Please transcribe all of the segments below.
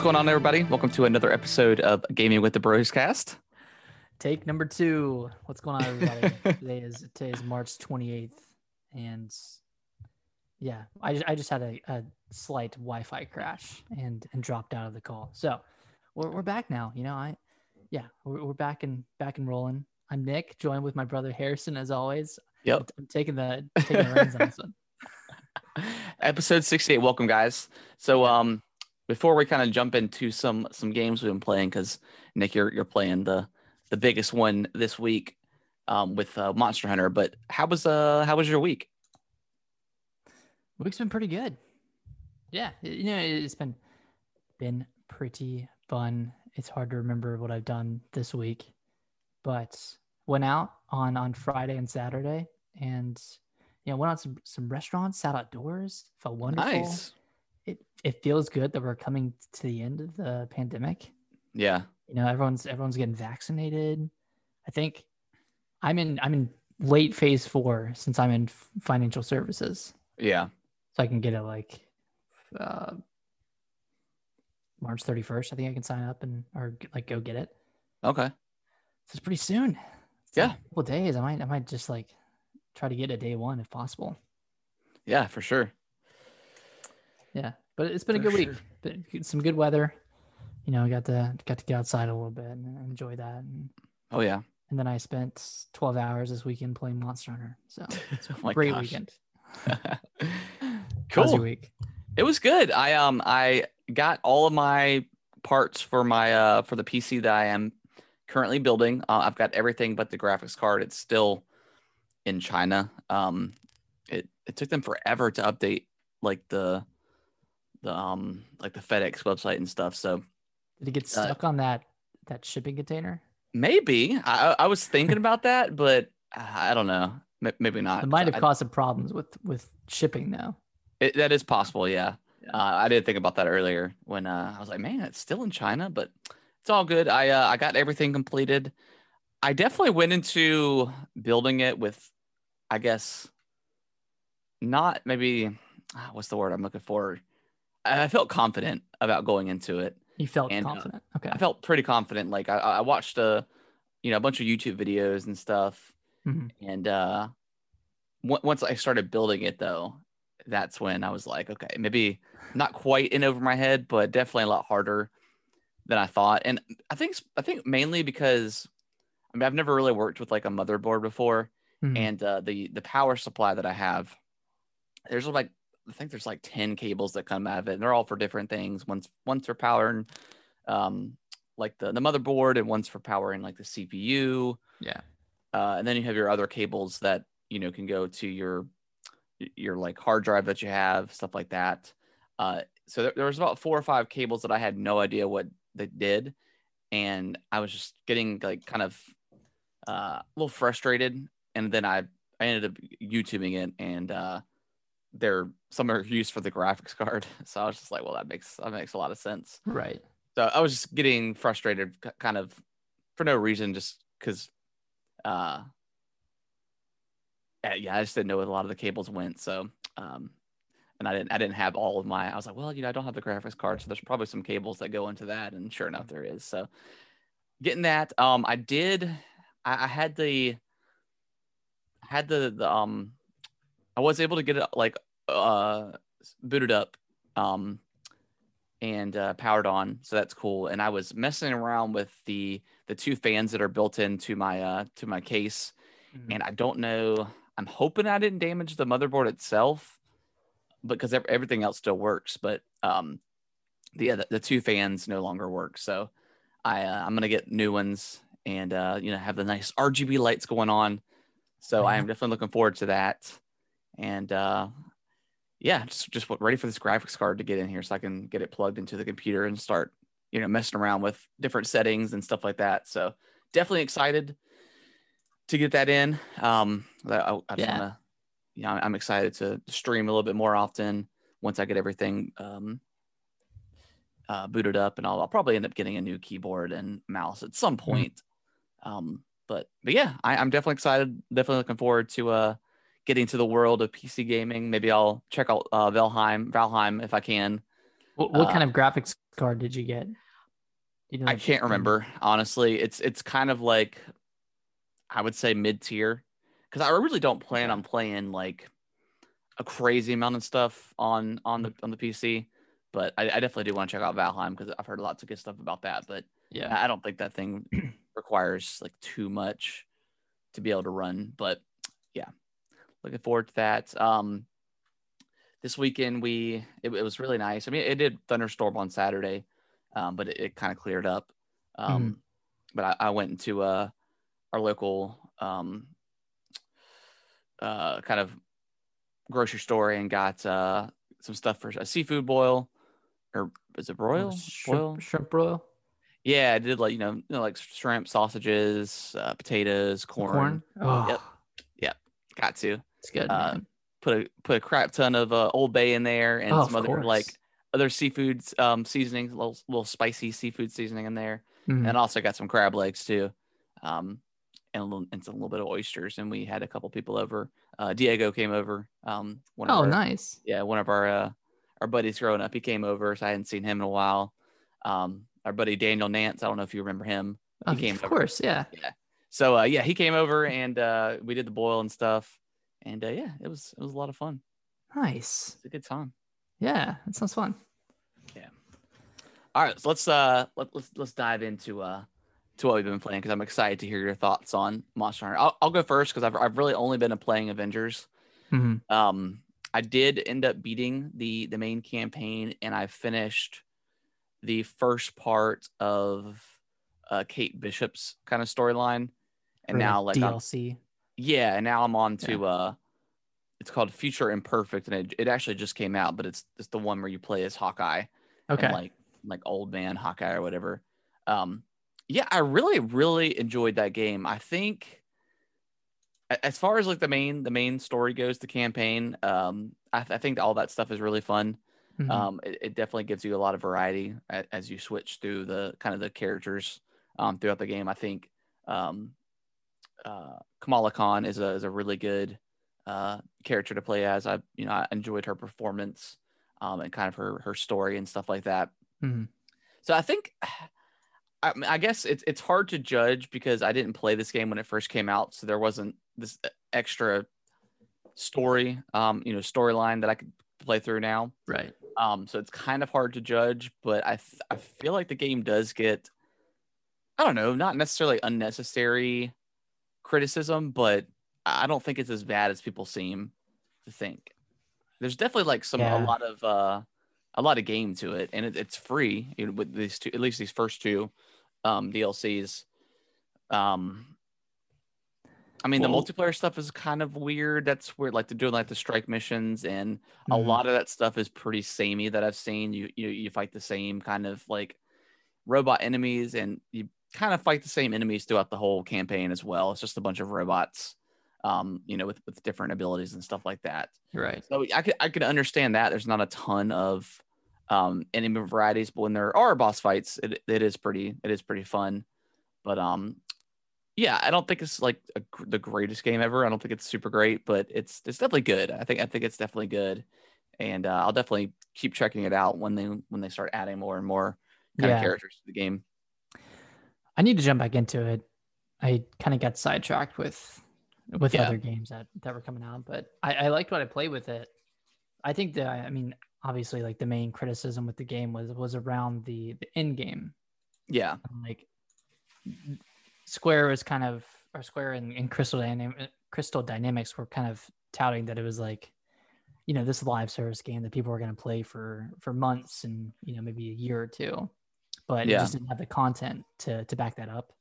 What's going on, everybody? Welcome to another episode of Gaming with the Bros Cast. Take number two. What's going on, everybody? today is today is March twenty eighth, and yeah, I just I just had a, a slight Wi-Fi crash and and dropped out of the call. So we're we're back now. You know, I yeah, we're, we're back and back and rolling. I'm Nick, joined with my brother Harrison as always. Yep. I'm taking the taking the reins on this one. Episode 68. Welcome, guys. So, um, before we kind of jump into some some games we've been playing, because Nick, you're you're playing the the biggest one this week, um, with uh, Monster Hunter. But how was uh how was your week? Week's been pretty good. Yeah, you know, it's been been pretty fun. It's hard to remember what I've done this week, but went out on on Friday and Saturday, and you know, went out some some restaurants, sat outdoors, felt wonderful. Nice. It it feels good that we're coming to the end of the pandemic. Yeah. You know, everyone's everyone's getting vaccinated. I think I'm in I'm in late phase four since I'm in financial services Yeah. so I can get it like uh, March 31st. I think I can sign up and or like go get it. Okay. So it's pretty soon. It's Yeah. like a couple days. I might I might just like try to get a day one if possible. Yeah, for sure. Yeah, but it's been a For good week. sure. But some good weather. You know, I got to got to get outside a little bit and enjoy that. And, Oh yeah. and then I spent 12 hours this weekend playing Monster Hunter. So oh my great gosh. weekend. cool. Week? It was good. I um I got all of my parts for my uh for the PC that I am currently building. Uh, I've got everything but the graphics card. It's still in China. Um it it took them forever to update like the the um like the FedEx website and stuff. So Did it get Uh, stuck on that that shipping container? maybe I I was thinking about that, but I I don't know. Maybe not. It might have I- caused some problems with with shipping though. It, that is possible, yeah. Yeah. Uh, I didn't think about that earlier when uh, I was like, man, it's still in China, but it's all good. I uh, I got everything completed. I definitely went into building it with, I guess, not maybe ah, what's the word I'm looking for. I felt confident about going into it. You felt And, uh, confident. okay. I felt pretty confident. Like I, I watched a, you know, a bunch of YouTube videos and stuff, Mhm. and uh, on- once I started building it, though, that's when I was like, okay, maybe not quite in over my head, but definitely a lot harder than I thought. And I think I think mainly because I mean I've never really worked with like a motherboard before, Mhm. and uh, the the power supply that I have, there's like I think there's like ten cables that come out of it, and they're all for different things. One's one's for powering, um, like the the motherboard, and one's for powering like the CPU. yeah. Uh, and then you have your other cables that you know can go to your your like hard drive that you have, stuff like that. Uh, so there, there was about four or five cables that I had no idea what they did, and I was just getting like kind of uh, a little frustrated. And then I I ended up YouTubing it, and uh, they're some are used for the graphics card. So I was just like, well, that makes that makes a lot of sense. Right. So I was just getting frustrated, kind of for no reason, just because. Uh, uh, yeah, I just didn't know where a lot of the cables went. So, um, and I didn't, I didn't have all of my. I was like, well, you know, I don't have the graphics card, so there's probably some cables that go into that, and sure enough, there is. So, getting that, um, I did. I, I had the, I had the the um, I was able to get it like uh booted up, um, and uh, powered on, so that's cool. And I was messing around with the the two fans that are built into my uh to my case, Mhm. and I don't know. I'm hoping I didn't damage the motherboard itself, because everything else still works. But um, the the, the two fans no longer work. So I uh, I'm gonna get new ones and uh, you know have the nice RGB lights going on. So I am definitely looking forward to that. And uh, yeah, just just ready for this graphics card to get in here so I can get it plugged into the computer and start you know messing around with different settings and stuff like that. So definitely excited to get that in. Um, I, I, Yeah. wanna, you know, I'm excited to stream a little bit more often once I get everything um, uh, booted up, and I'll, I'll probably end up getting a new keyboard and mouse at some point. Um, but but yeah, I, I'm definitely excited. Definitely looking forward to uh, getting to the world of PC gaming. Maybe I'll check out uh, Valheim, Valheim if I can. What, what Uh, kind of graphics card did you get? You know, I can't remember honestly. It's it's kind of like I would say mid tier because I really don't plan on playing like a crazy amount of stuff on on the on the PC. But I, I definitely do want to check out Valheim because I've heard lots of good stuff about that. But Yeah. I don't think that thing requires like too much to be able to run. But yeah, looking forward to that. Um, this weekend we it, it was really nice. I mean, it did thunderstorm on Saturday, um, but it, it kind of cleared up. Um, But I, I went into uh our local um uh kind of grocery store and got uh some stuff for a seafood boil or is it broil? boil? Shrimp, shrimp broil. Yeah, I did like you know, you know like shrimp, sausages, uh, potatoes, corn. Corn. Oh, Yep. Got to it's good. Uh, put a put a crap ton of uh, Old Bay in there and Oh, some other course. like other seafoods um seasonings, little little spicy seafood seasoning in there, Mhm. and also got some crab legs too, um, and a little and some little bit of oysters. And we had a couple people over. Uh, Diego came over. Um, one of oh, our, nice. yeah, one of our uh, our buddies growing up. He came over, so I hadn't seen him in a while. Um, our buddy Daniel Nance. I don't know if you remember him. Oh, came of over. course, yeah. So uh, yeah, he came over and uh, we did the boil and stuff, and uh, yeah, it was it was a lot of fun. Nice. It's a good time. Yeah, that sounds fun. Yeah. All right, so let's uh let, let's let's dive into uh to what we've been playing because I'm excited to hear your thoughts on Monster Hunter. I'll, I'll go first because I've I've really only been playing Avengers. Mhm. Um, I did end up beating the the main campaign and I finished the first part of uh Kate Bishop's kind of storyline, and now like I'm, DLC. Yeah, and now I'm on to uh it's called Future Imperfect and it, it actually just came out, but it's it's the one where you play as Hawkeye Okay. like like old man Hawkeye or whatever. Um, yeah, I really really enjoyed that game. I think as far as like the main the main story goes, the campaign, um, I, I think all that stuff is really fun. Mhm. Um, it, it definitely gives you a lot of variety as, as you switch through the kind of the characters um, throughout the game. I think um, uh, Kamala Khan is a is a really good uh, character to play as. I you know I enjoyed her performance um, and kind of her her story and stuff like that. Mhm. So I think. I, I guess it's it's hard to judge because I didn't play this game when it first came out, so there wasn't this uh, extra story, um, you know, storyline that I could play through now. right. Um, so it's kind of hard to judge, but I th- I feel like the game does get, I don't know, not necessarily unnecessary criticism, but I don't think it's as bad as people seem to think. There's definitely like some Yeah. a lot of uh a lot of game to it, and it, it's free you know, with these two, at least these first two um DLCs. Um, I mean, Well- the multiplayer stuff is kind of weird. That's where like they're doing like the strike missions and a Mhm. lot of that stuff is pretty samey that I've seen. You you you fight the same kind of like robot enemies, and you kind of fight the same enemies throughout the whole campaign as well. It's just a bunch of robots, um, you know, with with different abilities and stuff like that. Right. So I could I could understand that. There's not a ton of um enemy varieties, but when there are boss fights, it, it is pretty it is pretty fun. But um, yeah, I don't think it's like a, the greatest game ever. I don't think it's super great, but it's it's definitely good. I think I think it's definitely good, and uh, I'll definitely keep checking it out when they when they start adding more and more kind of characters to the game. I need to jump back into it. I kind of got sidetracked with with Yeah. other games that that were coming out, but I, I liked what I played with it. I think that I mean, obviously, like the main criticism with the game was was around the the end game. Yeah, um, Like Square was kind of or Square and, and Crystal Dynam- Crystal Dynamics were kind of touting that it was like, you know, this live service game that people were going to play for for months and you know maybe a year or two, but it just didn't have the content to to back that up,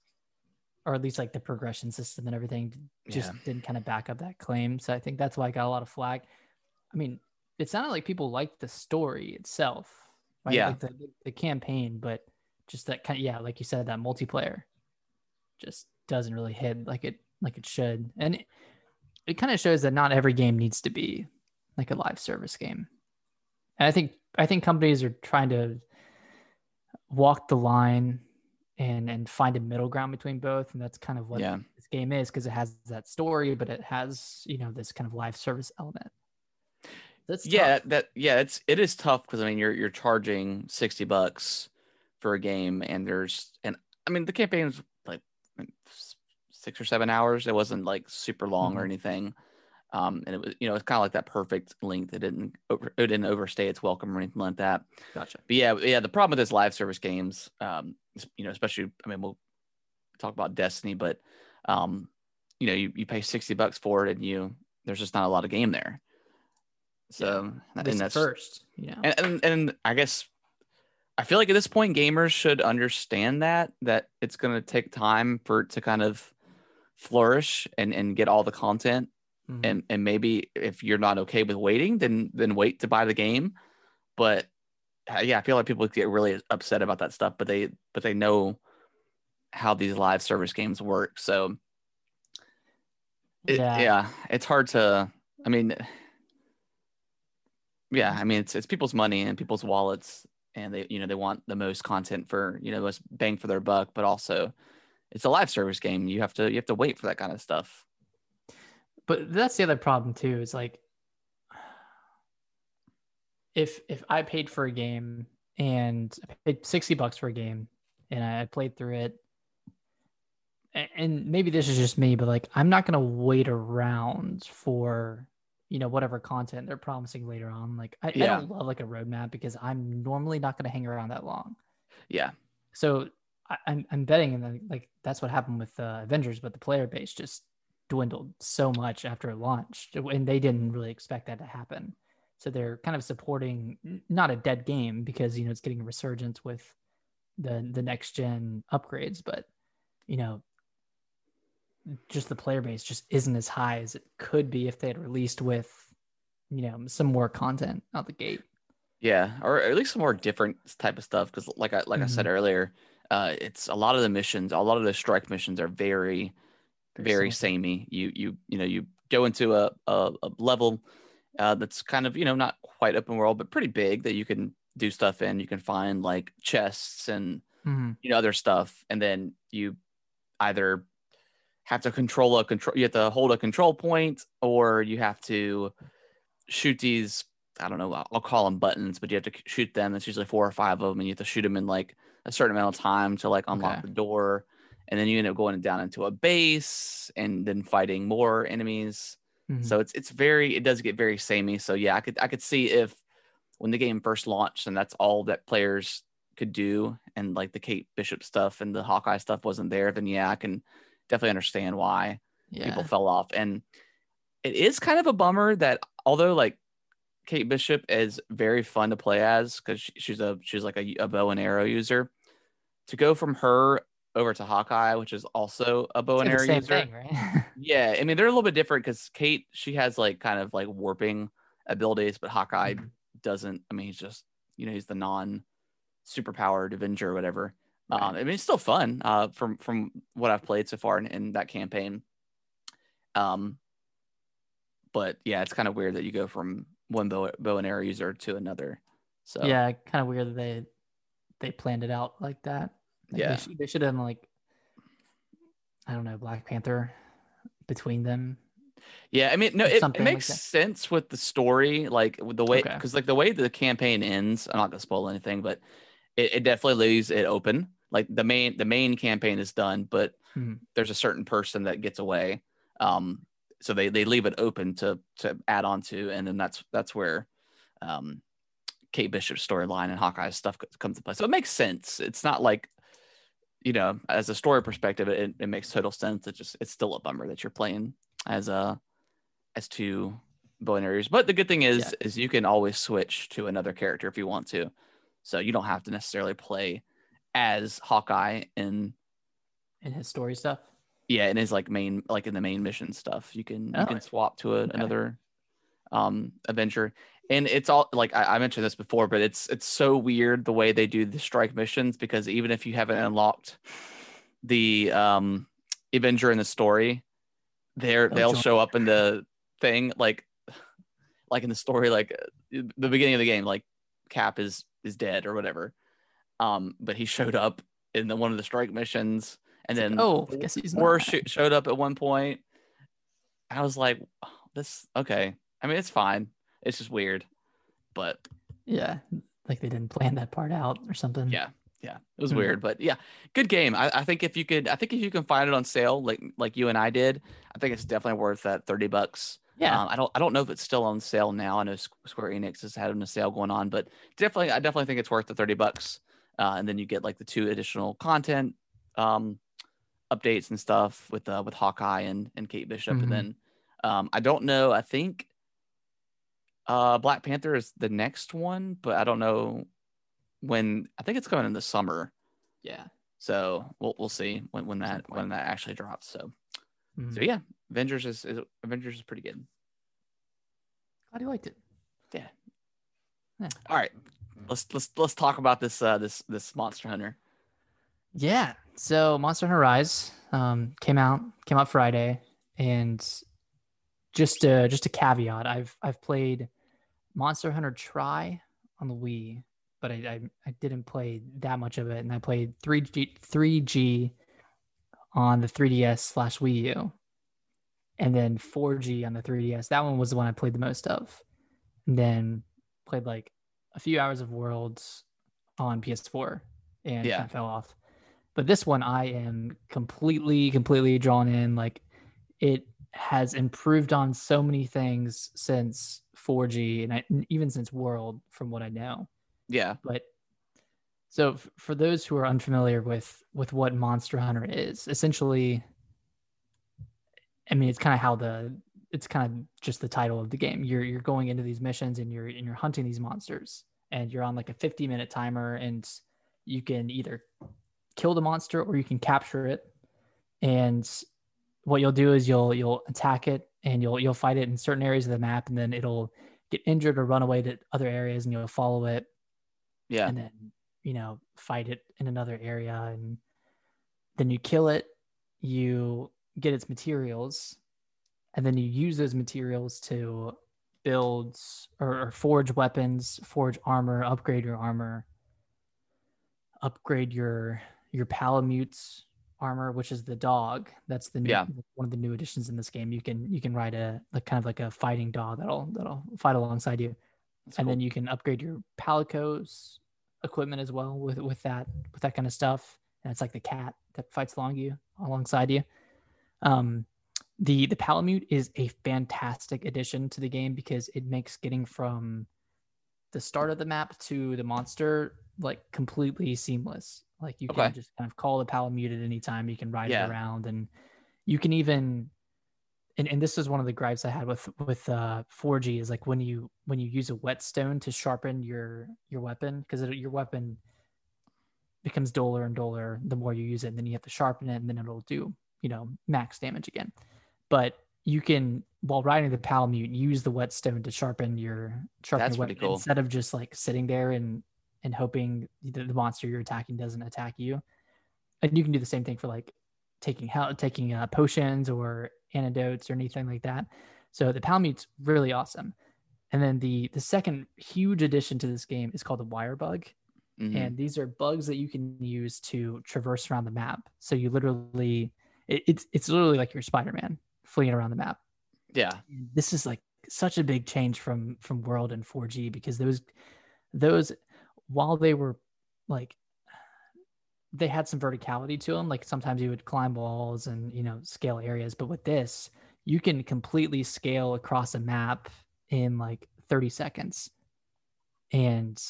or at least like the progression system and everything just Yeah. didn't kind of back up that claim. So I think that's why I got a lot of flack I mean, it sounded like people liked the story itself, right? Yeah. Like the, the campaign, but just that kind of yeah, like you said, that multiplayer just doesn't really hit like it like it should, and it, it kind of shows that not every game needs to be like a live service game. And I think I think companies are trying to walk the line and and find a middle ground between both, and that's kind of what yeah, this game is because it has that story, but it has you know this kind of live service element. That's yeah that yeah it's it is tough because i mean you're you're charging 60 bucks for a game and there's and i mean the campaign was like six or seven hours. It wasn't like super long or Mhm. anything um and it was you know it's kind of like that perfect length. It didn't over, it didn't overstay its welcome or anything like that. Gotcha. but yeah yeah the problem with this live service games um you know especially i mean we'll talk about destiny but um you know you, you pay 60 bucks for it and you there's just not a lot of game there. So At and that's first, yeah. and, and and I guess I feel like at this point gamers should understand that that it's going to take time for it to kind of flourish and and get all the content Mhm. and and maybe if you're not okay with waiting then then wait to buy the game but uh, yeah I feel like people get really upset about that stuff but they but they know how these live service games work so it- Yeah. yeah it's hard to I mean yeah i mean it's it's people's money and people's wallets and they you know they want the most content for you know most bang for their buck but also it's a live service game you have to you have to wait for that kind of stuff but that's the other problem too is like if if i paid for a game and I paid 60 bucks for a game and i played through it and maybe this is just me but like i'm not going to wait around for you know whatever content they're promising later on. Like I, I don't love like a roadmap because i'm normally not going to hang around that long. Yeah. So I, I'm I'm betting, and then like that's what happened with uh, Avengers, but the player base just dwindled so much after it launched, and they didn't really expect that to happen. So they're kind of supporting not a dead game because you know it's getting a resurgence with the the next gen upgrades, but you know just the player base just isn't as high as it could be if they had released with you know some more content out the gate. yeah or at least some more different type of stuff because like i like i said earlier uh it's a lot of the missions a lot of the strike missions are very very samey. You you you know you go into a a, a level uh, that's kind of you know not quite open world but pretty big that you can do stuff in. You can find like chests and Mhm. you know other stuff, and then you either have to control a control. You have to hold a control point, or you have to shoot these. I don't know. I'll I'll call them buttons, but you have to shoot them. It's usually four or five of them, and you have to shoot them in like a certain amount of time to like unlock Okay. the door and then you end up going down into a base and then fighting more enemies. Mhm. So it's it's very it does get very samey. So yeah, I could I could see if when the game first launched and that's all that players could do and like the Kate Bishop stuff and the Hawkeye stuff wasn't there, then yeah, I can definitely understand why yeah. people fell off. And it is kind of a bummer that although like Kate Bishop is very fun to play as because she's a she's like a, a bow and arrow user. To go from her over to Hawkeye, which is also a bow and arrow user, thing, right? yeah, I mean they're a little bit different because Kate she has like kind of like warping abilities, but Hawkeye Mhm. doesn't. I mean he's just you know he's the non superpowered Avenger or whatever. Um, I mean it's still fun uh, from from what I've played so far in, in that campaign. Um, but yeah, it's kind of weird that you go from one bow bow and arrow user to another. So yeah, kind of weird that they they planned it out like that. Like, Yeah. they, should, they should have like I don't know Black Panther between them. Yeah, I mean, no, it, it something like makes sense with the story, like with the way, Okay. because like the way the campaign ends. I'm not gonna spoil anything, but it, it definitely leaves it open. Like the main the main campaign is done, but Mhm. there's a certain person that gets away. Um, so they they leave it open to to add on to, and then that's that's where, um, Kate Bishop's storyline and Hawkeye's stuff comes to play. So it makes sense. It's not like, you know, as a story perspective, it, it makes total sense. It's just it's still a bummer that you're playing as a as two bow. But the good thing is is you can always switch to another character if you want to. So you don't have to necessarily play as Hawkeye in in his story stuff. yeah, in his like main like in the main mission stuff. You can you Oh, can swap to a, okay. another um adventure. And it's all like I, I mentioned this before, but it's it's so weird the way they do the strike missions because even if you haven't unlocked the um Avenger in the story, they're They'll show up in the thing like like in the story like uh, the beginning of the game like Cap is is dead or whatever. Um, but he showed up in the one of the strike missions, and It's like, then oh, I guess he's not. sh- showed up at one point. I was like, "Oh, this okay. I mean, it's fine, It's just weird, but Yeah, like they didn't plan that part out or something. yeah, yeah, it was Mhm. weird, but yeah, good game. I, I think if you could, I think if you can find it on sale, like like you and I did, I think it's definitely worth that thirty bucks. yeah, Um, I don't I don't know if it's still on sale now. I know Square Enix has had a sale going on, but definitely I definitely think it's worth the 30 bucks. Uh, and then you get like the two additional content um, updates and stuff with uh, with Hawkeye and, and Kate Bishop. Mhm. And then um, I don't know, I think uh, Black Panther is the next one, but I don't know when I think it's coming in the summer. yeah. So we'll we'll see when, when that when that actually drops. So Mhm. so yeah, Avengers is, is Avengers is pretty good. Glad you liked it. Yeah. All right, let's let's let's talk about this uh this this Monster Hunter. Yeah. So Monster Hunter Rise um, came out came out Friday, and just a, just a caveat, I've I've played Monster Hunter Tri on the Wii, but I, I I didn't play that much of it, and I played three G three G on the 3DS slash Wii U, and then 4G on the 3DS. That one was the one I played the most of, and then played like a few hours of Worlds on PS4 and Yeah. kind of fell off. But this one, I am completely, completely drawn in. Like it has improved on so many things since 4G and, I, and even since World, from what I know. Yeah, But so f- for those who are unfamiliar with with what Monster Hunter is, essentially, I mean, it's kind of how the it's kind of just the title of the game. You're you're going into these missions and you're and you're hunting these monsters, and you're on like a 50 minute timer, and you can either kill the monster or you can capture it. And what you'll do is you'll you'll attack it and you'll you'll fight it in certain areas of the map, and then it'll get injured or run away to other areas, and you'll follow it. Yeah, and then you know fight it in another area and then you kill it you get its materials and then you use those materials to build or, or forge weapons forge armor upgrade your armor upgrade your your palamutes armor which is the dog. That's the new, Yeah. one of the new additions in this game. You can you can ride a like kind of like a fighting dog that'll that'll fight alongside you. That's and cool. then you can upgrade your palicos equipment as well with with that with that kind of stuff. And it's like the cat that fights along you alongside you. Um the the palamute is a fantastic addition to the game because it makes getting from the start of the map to the monster like completely seamless like you can just kind of call the palamute at any time you can ride Yeah. it around and you can even and, and this is one of the gripes I had with with uh 4G is like when you when you use a whetstone to sharpen your your weapon because your weapon becomes duller and duller the more you use it and then you have to sharpen it and then it'll do you know max damage again but you can while riding the palamute use the whetstone to sharpen your sharpen That's your weapon cool. instead of just like sitting there and and hoping the, the monster you're attacking doesn't attack you. And you can do the same thing for like taking health taking uh, potions or antidotes or anything like that. So the palamute's really awesome. And then the the second huge addition to this game is called the wire bug. Mhm. and these are bugs that you can use to traverse around the map. So you literally it, it's it's literally like you're spider-man fleeing around the map. Yeah, this is like such a big change from from world and 4g because those those while they were like they had some verticality to them like sometimes you would climb walls and you know scale areas but with this you can completely scale across a map in like 30 seconds. And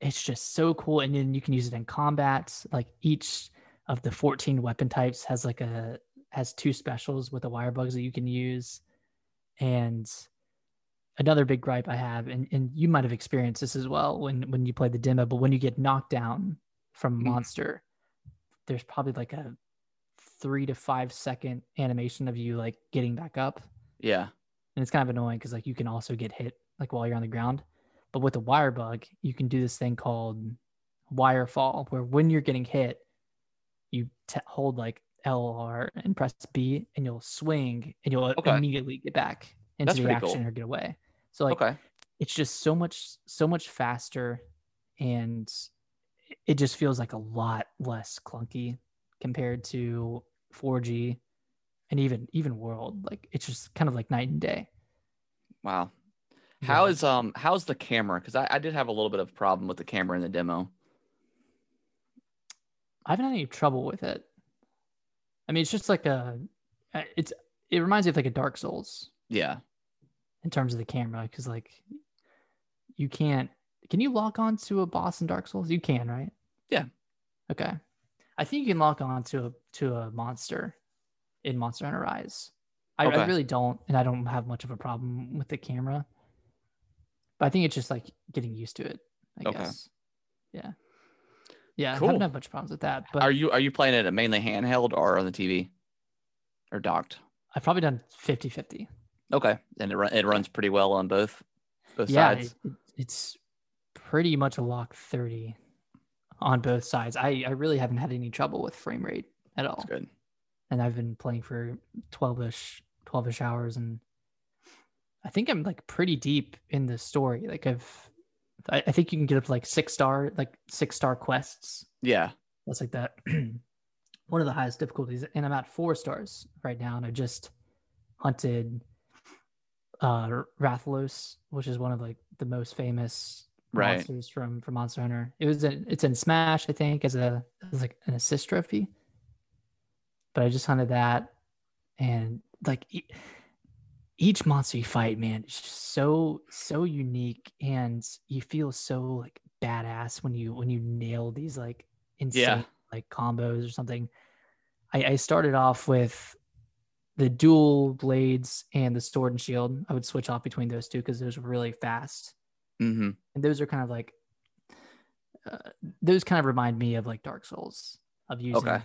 it's just so cool and then you can use it in combat like each of the 14 weapon types has like a has two specials with the wire bugs that you can use. And another big gripe I have, and, and you might have experienced this as well when when you play the demo, but when you get knocked down from a Mhm. monster, there's probably like a three to five second animation of you like getting back up. yeah, And it's kind of annoying because like you can also get hit like while you're on the ground. But with the wire bug, you can do this thing called wire fall, where when you're getting hit, you t- hold like LR and press B, and you'll swing, and you'll Okay. immediately get back into That's the action cool. or get away. So like okay, it's just so much so much faster, and it just feels like a lot less clunky compared to 4G and even even World. Like it's just kind of like night and day. wow. How Yeah. is um how's the camera? Because I, I did have a little bit of problem with the camera in the demo. I haven't had any trouble with it. I mean, it's just like a, it's it reminds me of like a Dark Souls Yeah. In terms of the camera because like you can't. Can you lock on to a boss in Dark Souls? You can, right? Yeah. Okay. I think you can lock on to a to a monster in Monster Hunter Rise. I, I really don't, and I don't have much of a problem with the camera. But I think it's just like getting used to it. I Okay. guess. Yeah. Yeah, I Cool. haven't had much problems with that. But are you are you playing it mainly handheld or on the TV? Or docked? I've probably done 50 50. Okay. And it, run, it runs pretty well on both both Yeah, sides. it- it- it's pretty much a lock 30 on both sides. I, I really haven't had any trouble with frame rate at all. That's good. And I've been playing for 12 ish, 12 ish hours. And I think I'm like pretty deep in the story. Like I've, I, I think you can get up to like six star, like six star quests. Yeah. That's like that. One of the highest difficulties. And I'm at four stars right now. And I just hunted uh Rathalos, which is one of like the most famous Right. monsters from from Monster Hunter. It was in, it's in Smash, I think, as a as like an assist trophy. But I just hunted that, and like e- each monster you fight, man, it's just so so unique, and you feel so like badass when you when you nail these like insane Yeah. like combos or something. I, I started off with the dual blades and the sword and shield. I would switch off between those two because those were really fast Mm-hmm. and those are kind of like uh, those kind of remind me of like Dark Souls of using Okay.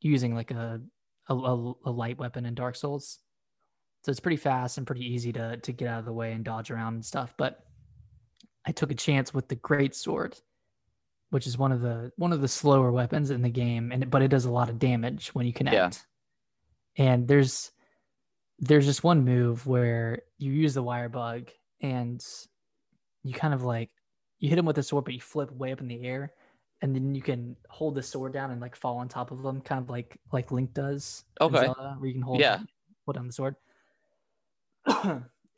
using like a, a a a light weapon in Dark Souls. So it's pretty fast and pretty easy to to get out of the way and dodge around and stuff. But I took a chance with the great sword, which is one of the one of the slower weapons in the game, and but it does a lot of damage when you connect. And there's there's just one move where you use the wire bug and you kind of like you hit him with the sword, but you flip way up in the air, and then you can hold the sword down and like fall on top of them, kind of like like Link does. Okay. Zelda, where you can hold Yeah. hold down the sword.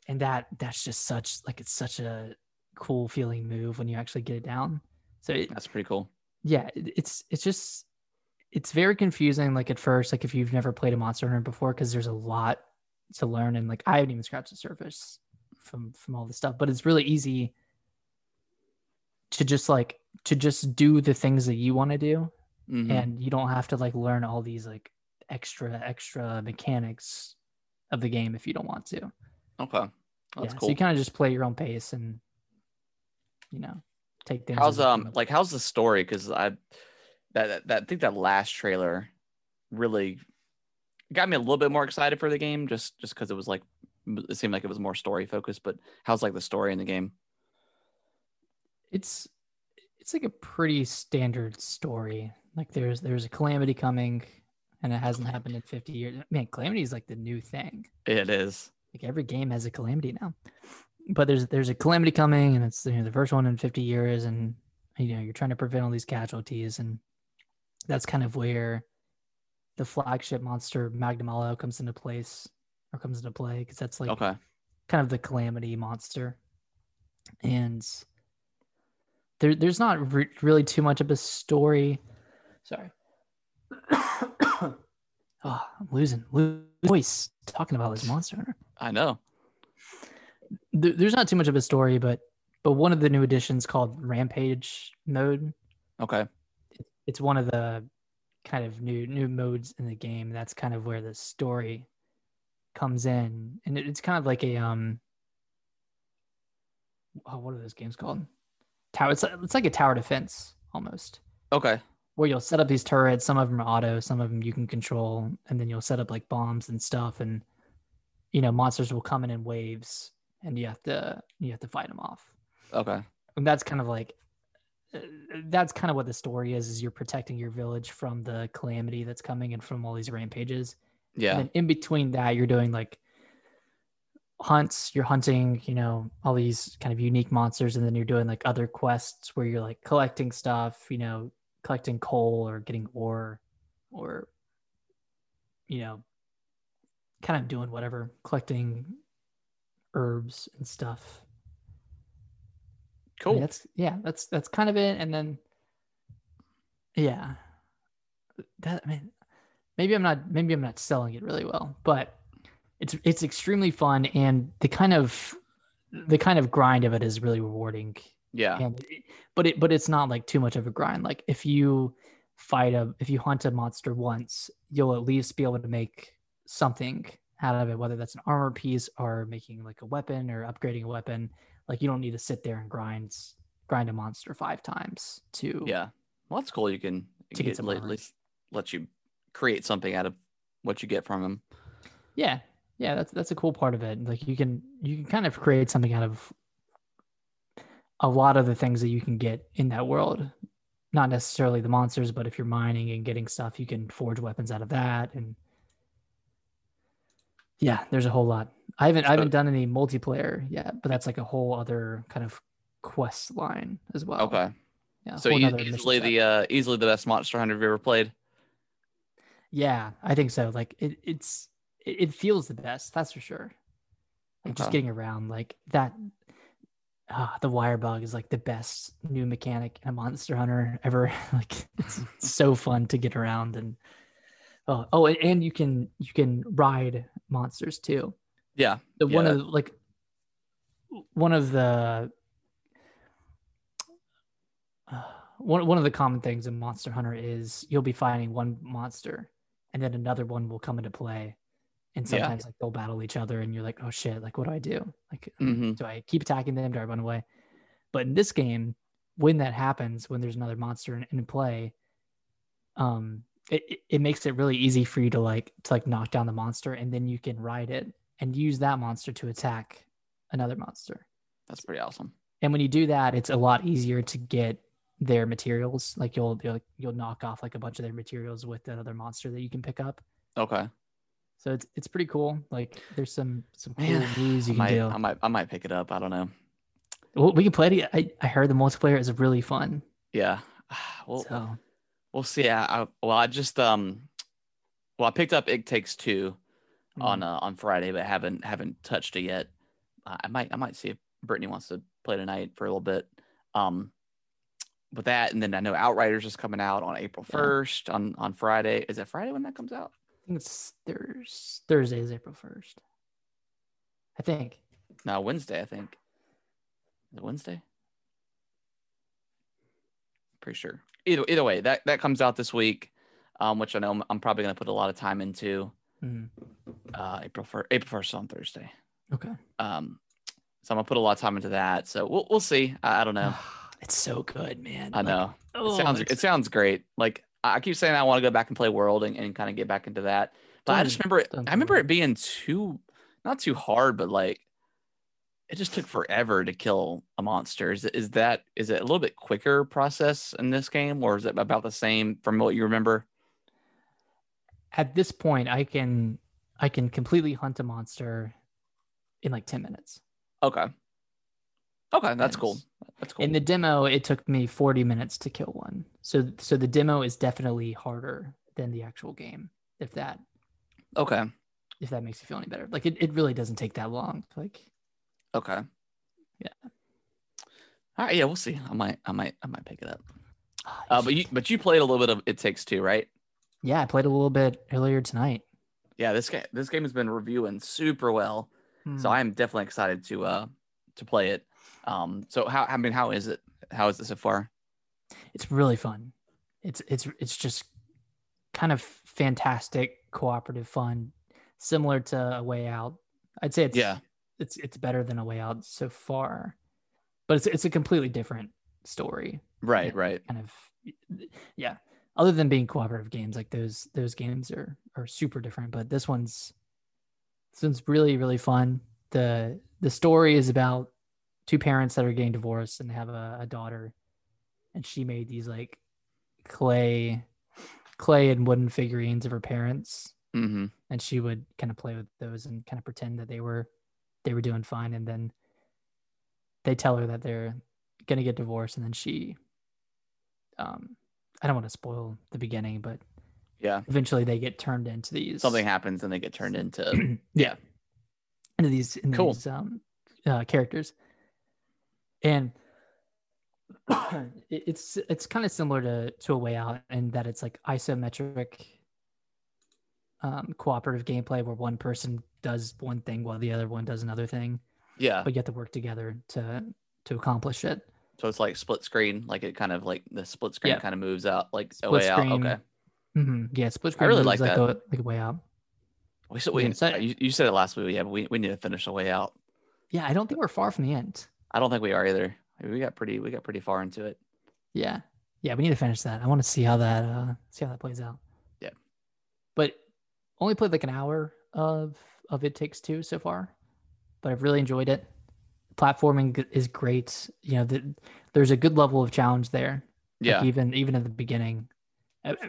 and that that's just such like it's such a cool feeling move when you actually get it down. So it, That's pretty cool. yeah, it- it's it's just it's very confusing. Like at first, like if you've never played a Monster Hunter before, because there's a lot to learn, and like I haven't even scratched the surface from from all this stuff. But it's really easy to just like to just do the things that you want to do, Mhm. and you don't have to like learn all these like extra extra mechanics of the game if you don't want to. Okay. That's yeah, so cool. you kind of just play your own pace and you know take things. how's um like how's the story? Because I that, that I think that last trailer really got me a little bit more excited for the game just just because it was like it seemed like it was more story focused. But how's like the story in the game? it's it's like a pretty standard story. Like there's there's a calamity coming, and it hasn't happened in 50 years. Man, calamity is like the new thing. It is. Like every game has a calamity now. But there's there's a calamity coming, and it's you know, the first one in 50 years, and you know you're trying to prevent all these casualties, and that's kind of where the flagship monster Magnamalo comes into place or comes into play because that's like Okay. kind of the calamity monster and there, there's not re- really too much of a story sorry oh i'm losing losing voice talking about this monster I know. there, there's not too much of a story but but one of the new additions called rampage mode Okay. It's one of the kind of new new modes in the game. That's kind of where the story comes in. And it, it's kind of like a um oh, what are those games called? Tower it's, like- it's like a tower defense almost. Okay. where you'll set up these turrets. Some of them are auto some of them you can control and then you'll set up like bombs and stuff and you know monsters will come in in waves and you have to you have to fight them off. Okay. and that's kind of like that's kind of what the story is is you're protecting your village from the calamity that's coming and from all these rampages. Yeah. and in between that you're doing like hunts. You're hunting you know all these kind of unique monsters and then you're doing like other quests where you're like collecting stuff you know collecting coal or getting ore or you know kind of doing whatever collecting herbs and stuff I mean, Cool. that's yeah, that's that's kind of it. And then yeah. That I mean maybe I'm not maybe I'm not selling it really well, but it's it's extremely fun and the kind of the kind of grind of it is really rewarding. yeah. And but it but it's not like too much of a grind. Like if you fight a if you hunt a monster once, you'll at least be able to make something out of it, whether that's an armor piece or making like a weapon or upgrading a weapon. Like you don't need to sit there and grind grind a monster five times to Yeah. Well, that's cool. You can To get get, some let, least let you create something out of what you get from him. yeah yeah that's that's a cool part of it like you can you can kind of create something out of a lot of the things that you can get in that world not necessarily the monsters but if you're mining and getting stuff you can forge weapons out of that and yeah there's a whole lot i haven't i haven't done any multiplayer yet but that's like a whole other kind of quest line as well Okay. yeah So mission easily the uh easily the best Monster Hunter you've ever played. Yeah, I think so. Like it, it's it, it feels the best. That's for sure. Like just getting around like that. Ah, the wire bug is like the best new mechanic in a Monster Hunter ever. like it's so fun to get around and oh oh and you can you can ride monsters too. Yeah. The one of like one of the uh, one one of the common things in Monster Hunter is you'll be fighting one monster and then another one will come into play. And Yeah. sometimes like they'll battle each other and you're like, oh shit, like what do I do? Like hmm do I keep attacking them? Do I run away? But in this game, when that happens, when there's another monster in, in play, um, it- it makes it really easy for you to like to like knock down the monster, and then you can ride it and use that monster to attack another monster. That's pretty awesome. And when you do that, it's a lot easier to get their materials. Like you'll you'll, you'll knock off like a bunch of their materials with another monster that you can pick up. Okay. So it's it's pretty cool. Like there's some some cool Man, moves you I can might, do. I might I might pick it up. I don't know. Well, we can play it. I, I heard the multiplayer is really fun. Yeah. Well, so we'll see. I, I well, I just um, well, I picked up It Takes Two on mm, uh, on Friday, but haven't haven't touched it yet. Uh, I might I might see if Brittany wants to play tonight for a little bit. Um, with that, and then I know Outriders is coming out on April Yeah. first on on Friday. Is it Friday when that comes out? I think it's Thurs Thursday is April first. I think. No, Wednesday. I think. Is it Wednesday? Pretty sure. Either either way, that that comes out this week, um, which I know I'm, I'm probably gonna put a lot of time into. Mm, Uh, April first. April first on Thursday. Okay. Um, so I'm gonna put a lot of time into that. So we'll we'll see. I, I don't know. It's so good, man. I Like, know. oh, it sounds it sounds great. Like I I keep saying I want to go back and play World and, and kind of get back into that. But I just remember it, I remember it being too not too hard, but like it just took forever to kill a monster. Is, is that is it a little bit quicker process in this game, or is it about the same from what you remember? At this point, I can I can completely hunt a monster in like ten minutes. Okay. Okay, that's cool. That's cool. In the demo, it took me forty minutes to kill one. So so the demo is definitely harder than the actual game. If that okay. if that makes you feel any better, like it, it really doesn't take that long. Like Okay. Yeah. All right. Yeah, we'll see. I might. I might. I might pick it up. ah, Uh, but you but you played a little bit of It Takes Two, right? yeah, I played a little bit earlier tonight. Yeah. This game. This game has been reviewing super well. So Hmm. I am definitely excited to uh to play it. Um. So how? I mean, how is it? How is it so far? it's really fun. It's it's it's just kind of fantastic cooperative fun, similar to A Way Out. I'd say it's Yeah. it's it's better than A Way Out so far, but it's it's a completely different story. Right. Right. Kind of, yeah. Other than being cooperative games, like those those games are are super different, but this one's this one's really really fun. the The story is about two parents that are getting divorced and have a, a daughter, and she made these like clay clay and wooden figurines of her parents Mm-hmm. and she would kind of play with those and kind of pretend that they were they were doing fine and then they tell her that they're gonna get divorced and then she um i don't want to spoil the beginning but Yeah. eventually they get turned into these Something happens and they get turned into. yeah into these into Cool. these um uh, characters and it's it's kind of similar to to a way out in that it's like isometric um cooperative gameplay where one person does one thing while the other one does another thing Yeah. but you have to work together to to accomplish it So it's like split screen, like it kind of like the split screen Yeah. kind of moves out like a Split way out. screen. Okay. hmm yeah split screen I really like like that. a like a way out We said we, Yeah, you, you said it last week. Yeah, but we, we need to finish the way out. yeah i don't think we're far from the end I don't think we are either. We got pretty we got pretty far into it. Yeah. Yeah, we need to finish that. I want to see how that uh see how that plays out. Yeah. But only played like an hour of of It Takes Two so far, but I've really enjoyed it. Platforming is great. You know, the, there's a good level of challenge there. like, Yeah. even even at the beginning. Uh, uh,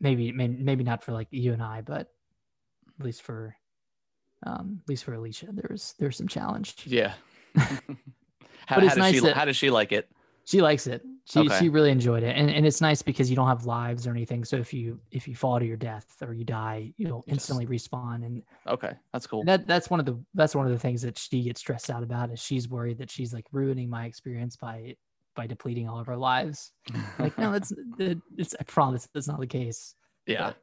Maybe maybe maybe not for like you and I, but at least for um at least for Alicia, there's there's some challenge. Yeah. how, But it's how does nice she that- how does she like it? She likes it. She Okay. she really enjoyed it, and and it's nice because you don't have lives or anything. So if you if you fall to your death or you die, you'll Just- instantly respawn, and Okay, that's cool. that that's one of the that's one of the things that she gets stressed out about. Is she's worried that she's like ruining my experience by by depleting all of our lives. Like no, that's it's I promise that's not the case. yeah. but-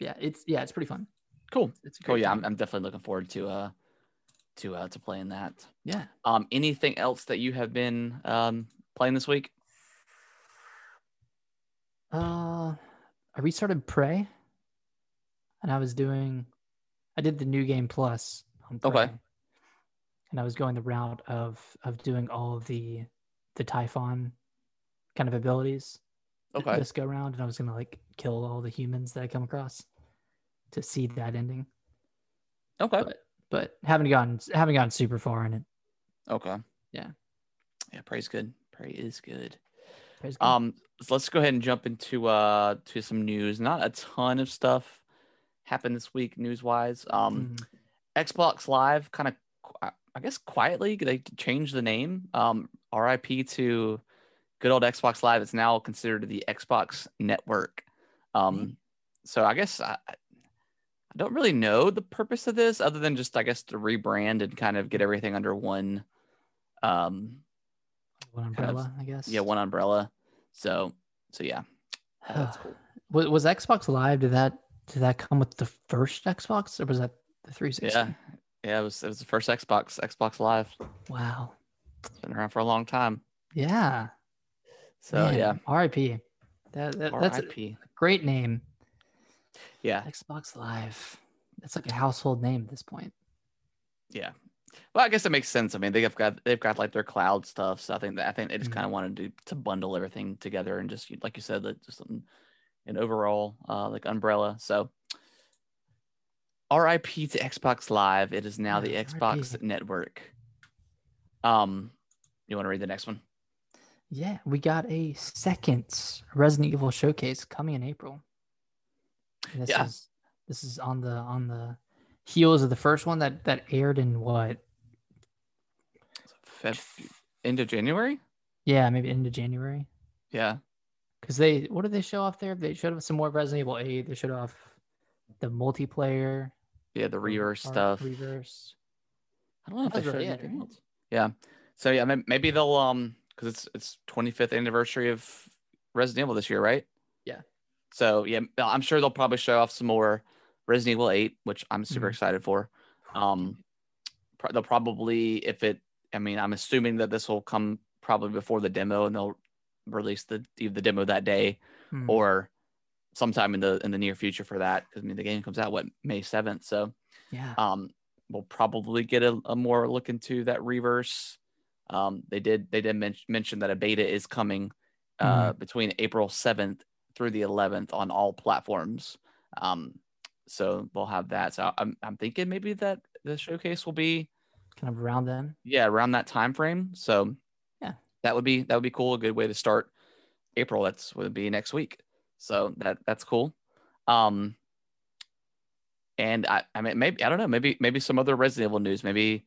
Yeah, it's yeah, it's pretty fun. Cool. It's Cool. Yeah. I'm, I'm definitely looking forward to uh to uh to playing that. yeah. Um anything else that you have been um playing this week? Uh, I restarted Prey, and I was doing, I did the new game plus Okay. and I was going the route of of doing all of the the Typhon kind of abilities Okay. this go round, and I was gonna like kill all the humans that I come across to see that ending, Okay. but but haven't gotten haven't gotten super far in it. Okay. Yeah. Yeah, Prey's good. Is good. Good. Um, so let's go ahead and jump into uh to some news. Not a ton of stuff happened this week news wise. Um, Mhm. Xbox Live kind of, I guess, quietly they changed the name. Um, RIP to good old Xbox Live. It's now considered the Xbox Network. Um, so I guess I, I don't really know the purpose of this, other than just I guess to rebrand and kind of get everything under one. Um, one kind of- umbrella, I guess. yeah, one umbrella. So, so yeah, that's cool. Was, was Xbox Live? Did that did that come with the first Xbox, or was that the 360? Yeah, yeah. It was it was the first Xbox Xbox Live. Wow. It's been around for a long time. Yeah. So Man, yeah, R.I.P. That, that that's a great name. Yeah, Xbox Live. That's like a household name at this point. yeah. Well, I guess it makes sense. I mean, they've got they've got like their cloud stuff. So I think that I think they just Mhm. kind of wanted to to bundle everything together and just like you said, like, just something an overall uh, like umbrella. So. RIP to Xbox Live. It is now the Xbox RIP. Network. Um, you want to read the next one? Yeah, we got a second Resident Evil showcase coming in April. And this Yeah. is this is on the on the heels is the first one that that aired in what? Feb- end of January. Yeah, maybe into January. Yeah. Because they, what did they show off there? They showed off some more Resident Evil 8. They showed off the multiplayer Yeah, the Re:Verse stuff. Re:Verse. I don't know if they really showed anything else. Yeah. So yeah, maybe they'll um because it's it's 25th anniversary of Resident Evil this year, right? Yeah. So yeah, I'm sure they'll probably show off some more Resident Evil 8, which I'm super Mhm. excited for. Um, they'll probably if it. I mean, I'm assuming that this will come probably before the demo, and they'll release the the demo that day Hmm. or sometime in the in the near future for that. Because I mean, the game comes out what May 7th, so yeah. um, we'll probably get a, a more look into that Re:Verse. Um, they did they did men- mention that a beta is coming uh, between April seventh through the eleventh on all platforms. Um, so we'll have that. So I'm I'm thinking maybe that the showcase will be kind of around then. yeah around that time frame. So Yeah. that would be that would be cool. A good way to start April. That's would be next week. So that that's cool. Um, and I I mean maybe I don't know maybe maybe some other Resident Evil news. Maybe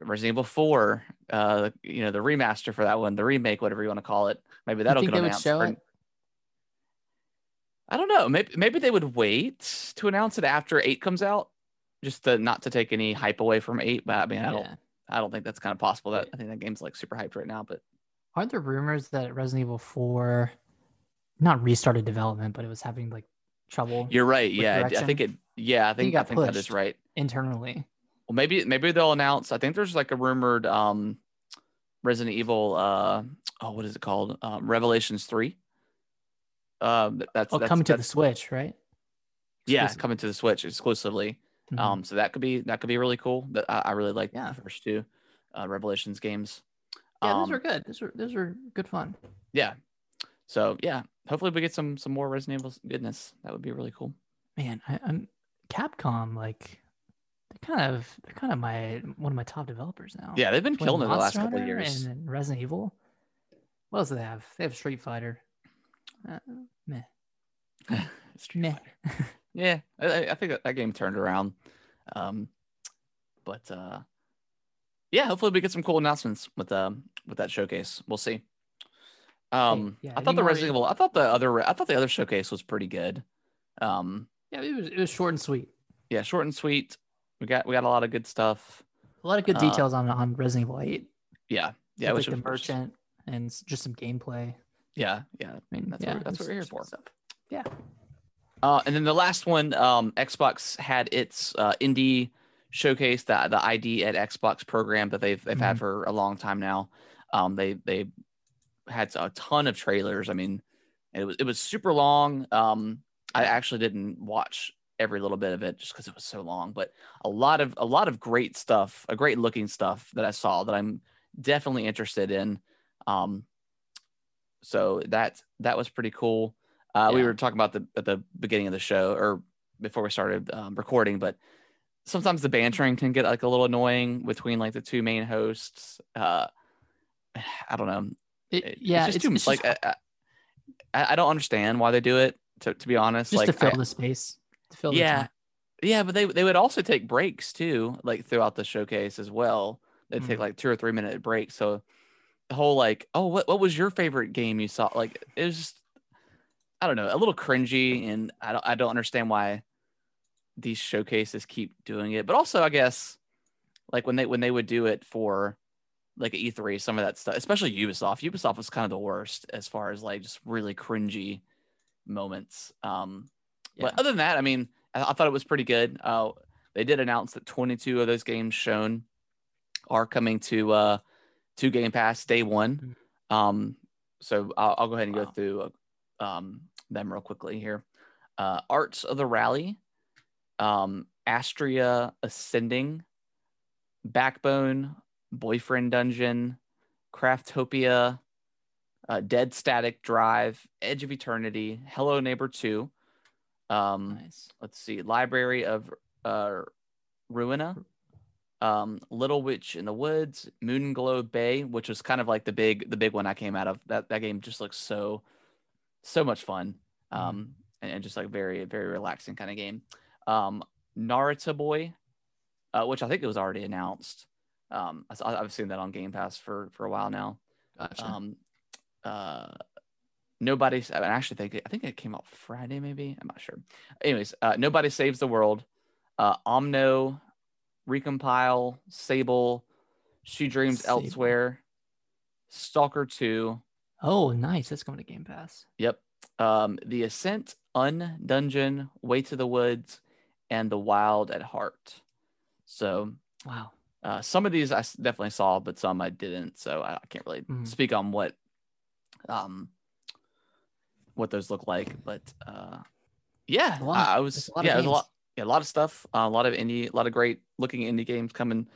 Resident Evil Four. Uh, you know the remaster for that one, the remake, whatever you want to call it. Maybe that'll get announced. I don't know. Maybe maybe they would wait to announce it after eight comes out, just to not to take any hype away from eight. But I mean, I don't Yeah. I don't think that's kind of possible. That I think that game's like super hyped right now, but Aren't there rumors that Resident Evil 4 not restarted development, but it was having like trouble You're right. With Yeah, I think it. Yeah, I think got I think that is right. internally? Well, maybe maybe they'll announce. I think there's like a rumored um, Resident Evil. Uh, oh, what is it called? Um, Revelations three. Um, that's Oh, that's, coming to the Switch, right? yeah, coming to the Switch exclusively. Mhm. Um, so that could be that could be really cool. That I, I really like Yeah. the first two uh, Revelations games. yeah, um, those are good. Those are those are good fun. Yeah. So yeah, hopefully we get some some more Resident Evil goodness. That would be really cool. Man, I, I'm Capcom. Like they're kind of they're kind of my one of my top developers now. Yeah, they've been Between killing it the last Monster couple of years. And then Resident Evil. What else do they have? They have Street Fighter. Uh, meh. Street Meh. Yeah, I- I, think that, game turned around. Um, but uh, yeah, hopefully we get some cool announcements with um with that showcase. We'll see. Um, yeah, I thought the Resident Evil. I thought the other. I thought the other showcase was pretty good. Um, Yeah, it was it was short and sweet. yeah, short and sweet. We got we got a lot of good stuff. A lot of good Uh, details on on Resident Evil 8. Yeah, yeah, with, which like the merchant and just some gameplay. Yeah, yeah. I mean, That's what yeah, we're- that's what we're here for. stuff. Yeah. Uh, and then the last one, um, Xbox had its uh, indie showcase, the the ID at Xbox program that they've they've had Mhm. for a long time now. Um, they they had a ton of trailers. I mean, it was it was super long. Um, I actually didn't watch every little bit of it just because it was so long, but a lot of a lot of great stuff, a great looking stuff that I saw that I'm definitely interested in. Um, so that that was pretty cool. Uh, We were talking about the at the beginning of the show or before we started um, recording, but sometimes the bantering can get like a little annoying between like the two main hosts. Uh, I don't know. It, yeah, it's just too it's like just, I, I, don't understand why they do it. To to be honest, just like to fill I- the space. To fill the yeah, time. yeah, but they they would also take breaks too, like throughout the showcase as well. They'd take Mhm. like two or three minute breaks. So whole like, oh, what what was your favorite game you saw? Like it was just, I don't know, a little cringy, and I don't I don't understand why these showcases keep doing it. But also, I guess like when they when they would do it for like at E3, some of that stuff, especially Ubisoft. Ubisoft was kind of the worst as far as like just really cringy moments. Um, Yeah. but other than that, I mean, I, I thought it was pretty good. Uh, they did announce that 22 of those games shown are coming to uh, to Game Pass day one. Um, so I'll, I'll go ahead and go through uh, um, them real quickly here. Uh, Arts of the Rally, um, Astria Ascending, Backbone, Boyfriend Dungeon, Craftopia, uh, Dead Static Drive, Edge of Eternity, Hello Neighbor 2. Um, nice. let's see, Library of uh, Ruina, um, Little Witch in the Woods, Moonglow Bay, which was kind of like the big the big one I came out of. That that game just looks so so much fun, um, and, and just like very very relaxing kind of game. Um, Narita Boy, uh, which I think it was already announced. Um, I, I've seen that on Game Pass for for a while now. Gotcha. Um, uh, nobody's. I actually think I think it came out Friday, maybe. I'm not sure. Anyways, uh, nobody saves the world. Uh, Omno, Recompile, Sable, She Dreams Sable. Elsewhere, Stalker Two. oh, nice. That's coming to Game Pass. Yep. Um, The Ascent, Undungeon, Way to the Woods, and The Wild at Heart. So Wow. uh, some of these I definitely saw, but some I didn't. So I, can't really Mhm. speak on what um what those look like. But uh, yeah, I, I was a lot of yeah, a lot yeah, a lot of stuff, uh, a lot of indie, a lot of great looking indie games coming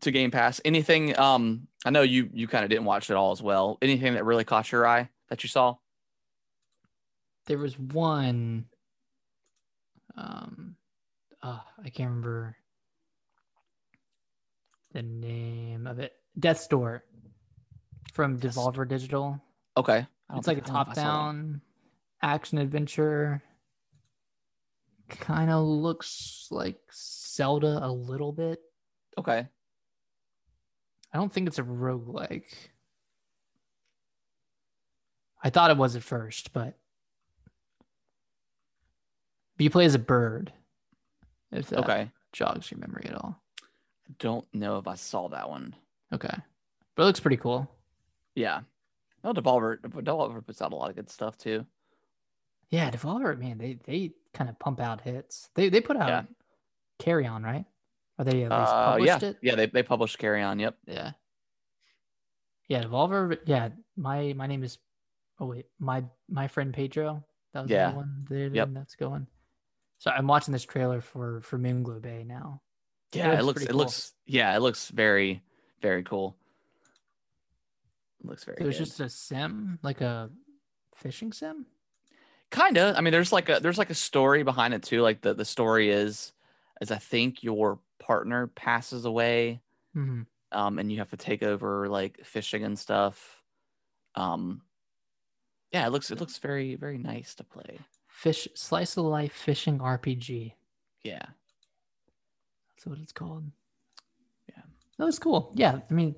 to Game Pass. Anything? Um, I know you you kind of didn't watch it all as well. Anything that really caught your eye that you saw? There was one. Um, uh, I can't remember the name of it. Death Door from Death's Devolver Digital. Okay, It's like a think- I don't know if I saw that. top-down action adventure. Kind of looks like Zelda a little bit. Okay, I don't think it's a roguelike. I thought it was at first, but but you play as a bird. If that okay. jogs your memory at all. I don't know if I saw that one. Okay. But it looks pretty cool. Yeah. Oh, Devolver, Devolver puts out a lot of good stuff too. Yeah, Devolver, man, they they kind of pump out hits. They they put out Yeah. Carrion, right? Or they at least Uh, published yeah, it? yeah, they they published Carrion. Yep. Yeah. Yeah, Devolver. Yeah, my my name is. Oh wait, my my friend Pedro. That was Yeah. the one. There, Yep. that's going. So I'm watching this trailer for for Moonglow Bay now. Yeah, it looks looks it cool. looks yeah, it looks very very cool. It looks very It was good. just a sim, like a fishing sim. Kind of. I mean, there's like a there's like a story behind it too. Like the the story is is I think your partner passes away hmm um and you have to take over like fishing and stuff. Um yeah, it looks it looks very very nice to play. Fish slice of life fishing RPG. Yeah. That's what it's called. Yeah. That was cool. Yeah, I mean,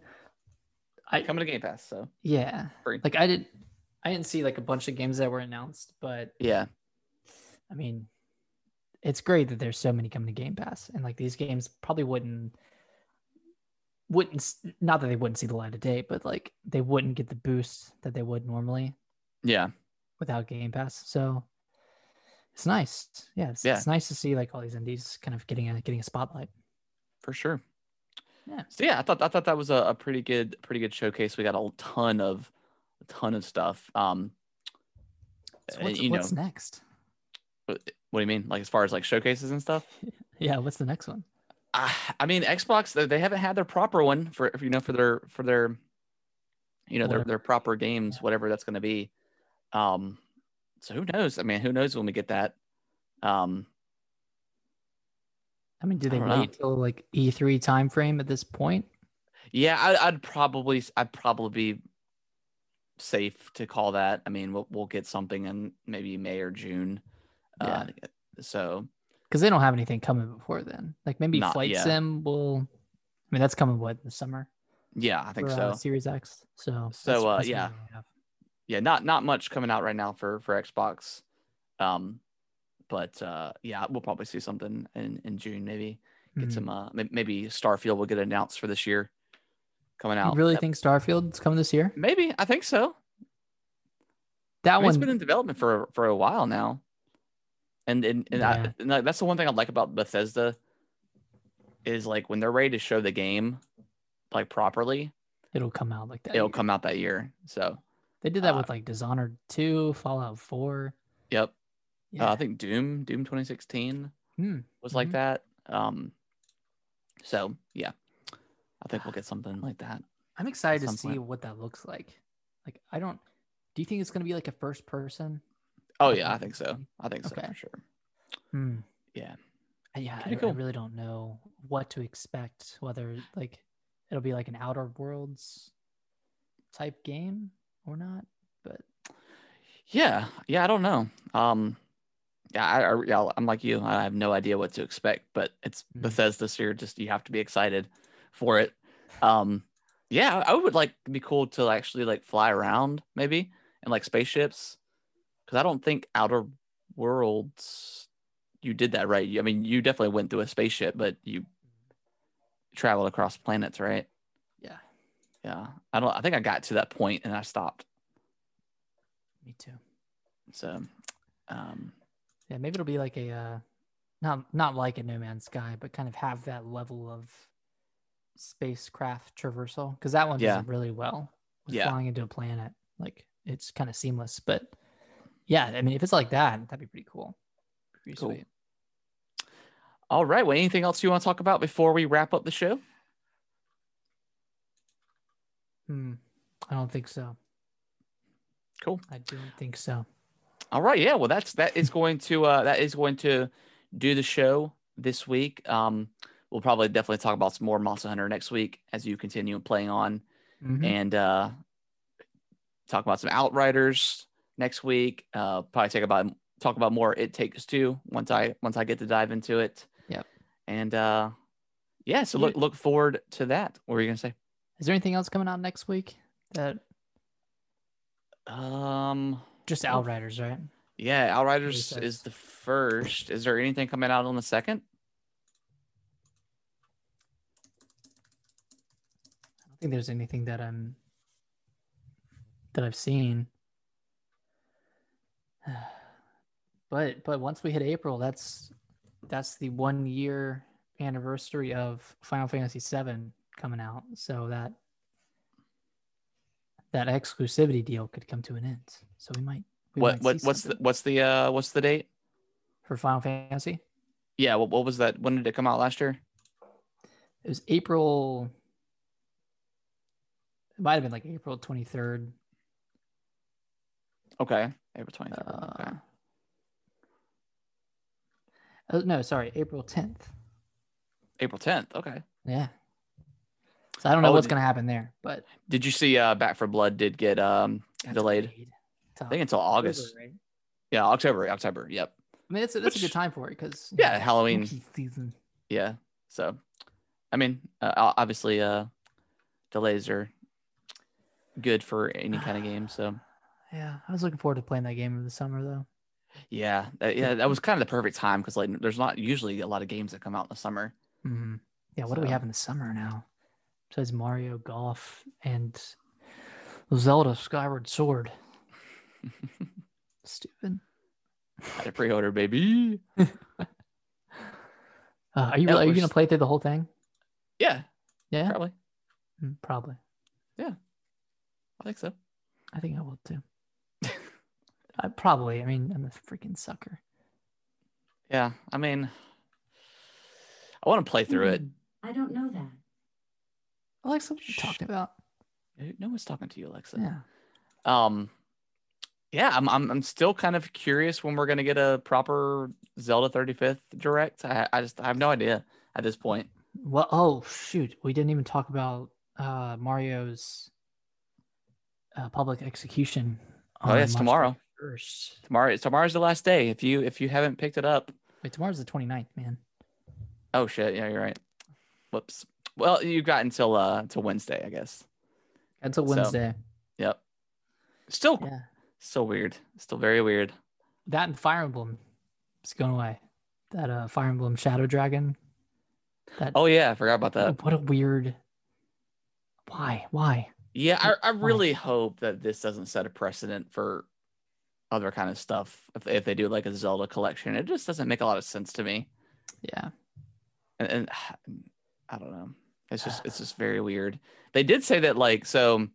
I Coming to Game Pass, so yeah, free. like I did, I didn't see like a bunch of games that were announced, but yeah. I mean, it's great that there's so many coming to Game Pass, and like these games probably wouldn't wouldn't not that they wouldn't see the light of day, but like they wouldn't get the boost that they would normally Yeah. without Game Pass. So it's nice. Yeah, it's, Yeah. it's nice to see like all these indies kind of getting a getting a spotlight. for sure. Yeah. So yeah, I thought I thought that was a, a pretty good pretty good showcase. We got a ton of a ton of stuff. Um, So uh, what's, you what's next? what do you mean? Like as far as like showcases and stuff? Yeah, what's the next one? Uh, I mean, Xbox they- haven't had their proper one for you know for their for their you know their Whatever. their proper games, whatever that's going to be. Um, so who knows? I mean, who knows when we get that? Um, I mean, do they don't know. wait till like E3 time frame at this point? Yeah, I, I'd probably I'd probably be safe to call that. I mean, we'll we'll get something in maybe May or June. Uh, so Because they don't have anything coming before then. Like maybe Not Flight. Sim will. I mean, that's coming what the summer yeah, I think for so. uh, Series X. So So, that's- uh, that's yeah. yeah, not not much coming out right now for for Xbox. Um, but uh, yeah, we'll probably see something in in June maybe. Get Mhm. some uh maybe Starfield will get announced for this year coming out. You really That- think Starfield's coming this year? maybe I think so. That I mean, one. it's been in development for for a while now, and and, and, Yeah. I, and that's the one thing I like about Bethesda is like when they're ready to show the game like properly, it'll come out like that. it'll year. come out that year. So They did that uh, with like Dishonored 2, Fallout 4. yep, Yeah. uh, I think Doom Doom 2016 Hmm. was like Mhm. that. Um, so yeah, I think we'll get something like that. I'm excited to see point. what that looks like. Like, I don't. Do you think it's going to be like a first person? Oh yeah, I think so. I think so Okay. for sure. Hmm. Yeah. Yeah, I, Pretty I really don't know what to expect. Whether like it'll be like an Outer Worlds type game or not. But Yeah, yeah, I don't know. Um, yeah, I, I yeah, I'm like you. I have no idea what to expect, but it's Mhm. Bethesda, so you're just you have to be excited for it. Um, yeah, I would like be cool to actually like fly around maybe in like spaceships, because I don't think Outer Worlds you did that right. I mean, you definitely went through a spaceship, but you traveled across planets, right? yeah, Yeah, I don't. I think I got to that point and I stopped. me too. So, um, Yeah, maybe it'll be like a uh, not not like a No Man's Sky, but kind of have that level of spacecraft traversal because that one Yeah. does it really well. With Yeah. flying into a planet, like it's kind of seamless. But yeah, I mean, if it's like that, that'd be pretty cool. Pretty Cool. sweet. All right. Well, anything else you want to talk about before we wrap up the show? Hmm. I don't think so. Cool. I don't think so. All right. Yeah. Well, that's that is going to uh, that is going to do the show this week. Um, we'll probably definitely talk about some more Monster Hunter next week as you continue playing on, Mhm. and uh, talk about some Outriders next week. Uh, probably take about talk about more It Takes Two once I once I get to dive into it. Yep. And uh, yeah. So look look forward to that. What were you gonna say? Is there anything else coming out next week? That Um. just. Outriders, right? Yeah, Outriders is the first. Is there anything coming out on the second? Don't think there's anything that I'm that I've seen. But but once we hit April, that's that's the one year anniversary of Final Fantasy VII coming out. So that that exclusivity deal could come to an end. So we might. We What might what what's the what's the uh what's the date? for Final Fantasy? Yeah, what, what was that? When did it come out last year? It was April. It might have been like April twenty third. Okay, April twenty third. Uh, okay. Oh, no, sorry, April tenth. April tenth. Okay. Yeah. So I don't know Oh, what's gonna happen there, but Did you see uh Back 4 Blood did get um delayed? I think until August. October, right? Yeah, October. October. Yep. I mean, it's a, that's a good time for it because Yeah, Halloween. season. Yeah. So, I mean, uh, obviously, uh, delays are good for any kind of game. So, Yeah, I was looking forward to playing that game in the summer though. yeah, that, yeah, that was kind of the perfect time because like there's not usually a lot of games that come out in the summer. hmm Yeah, what do we have in the summer now? Besides Mario Golf and Zelda Skyward Sword. Stupid. Had a pre-order, baby. Uh, are you Yeah, are you gonna play through the whole thing? Yeah, Yeah, probably. Mm, probably. I think so. I think I will too. I probably. I mean, I'm a freaking sucker. Yeah, I mean, I want to play through it. Hmm, I don't know that. Alexa, what are you Shh. talking about? No one's talking to you, Alexa. Yeah. Um, yeah, I'm, I'm, I'm still kind of curious when we're gonna get a proper Zelda 35th direct. I, I just I have no idea at this point. Well, oh shoot, we didn't even talk about uh, Mario's uh, public execution. Oh, yeah, it's tomorrow. First. Tomorrow, tomorrow's the last day. If you if you haven't picked it up, Wait, tomorrow's the 29th, man. oh shit, yeah, you're right. Whoops. Well, you got until uh until Wednesday, I guess. Until So- Wednesday. Yep. Still, Yeah. still weird. Still very weird. That and Fire Emblem is going away. That uh, Fire Emblem Shadow Dragon. That Oh yeah, I forgot about that. what a weird. Why? Why? Yeah, I, I really hope that this doesn't set a precedent for other kind of stuff. If if they do like a Zelda collection, it just doesn't make a lot of sense to me. Yeah. and, and I don't know. It's just it's just very weird. They did say that like so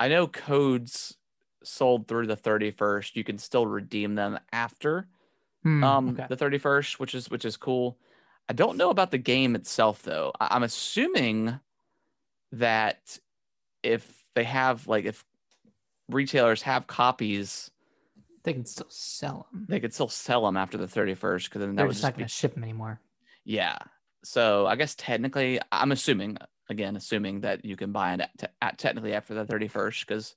I know codes sold through the 31st, you can still redeem them after Hmm, um okay. the 31st, which is which is cool. I don't know about the game itself though. I, I'm assuming that if they have like if retailers have copies, They can still sell them. they could still sell them after the 31st because then that They're just not going to ship them anymore. Yeah. So I guess technically, I'm assuming again, assuming that you can buy it at, te- at technically after the 31st, because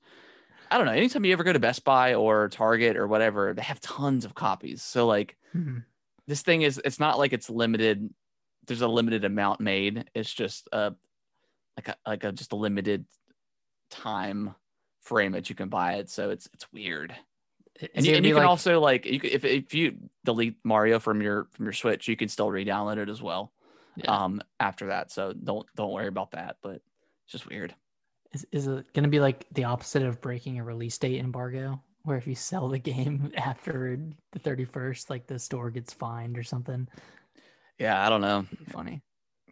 I don't know. Anytime you ever go to Best Buy or Target or whatever, they have tons of copies. So like Mhm. this thing is, it's not like it's limited. There's a limited amount made. It's just a like a like a just a limited time frame that you can buy it. So it's it's weird. Is And you, and you can like- also like you could, if if you delete Mario from your from your Switch, you can still re-download it as well Yeah. um after that so don't don't worry about that but it's just weird Is, is it going to be like the opposite of breaking a release date embargo, where if you sell the game after the 31st, like the store gets fined or something? yeah i don't know funny.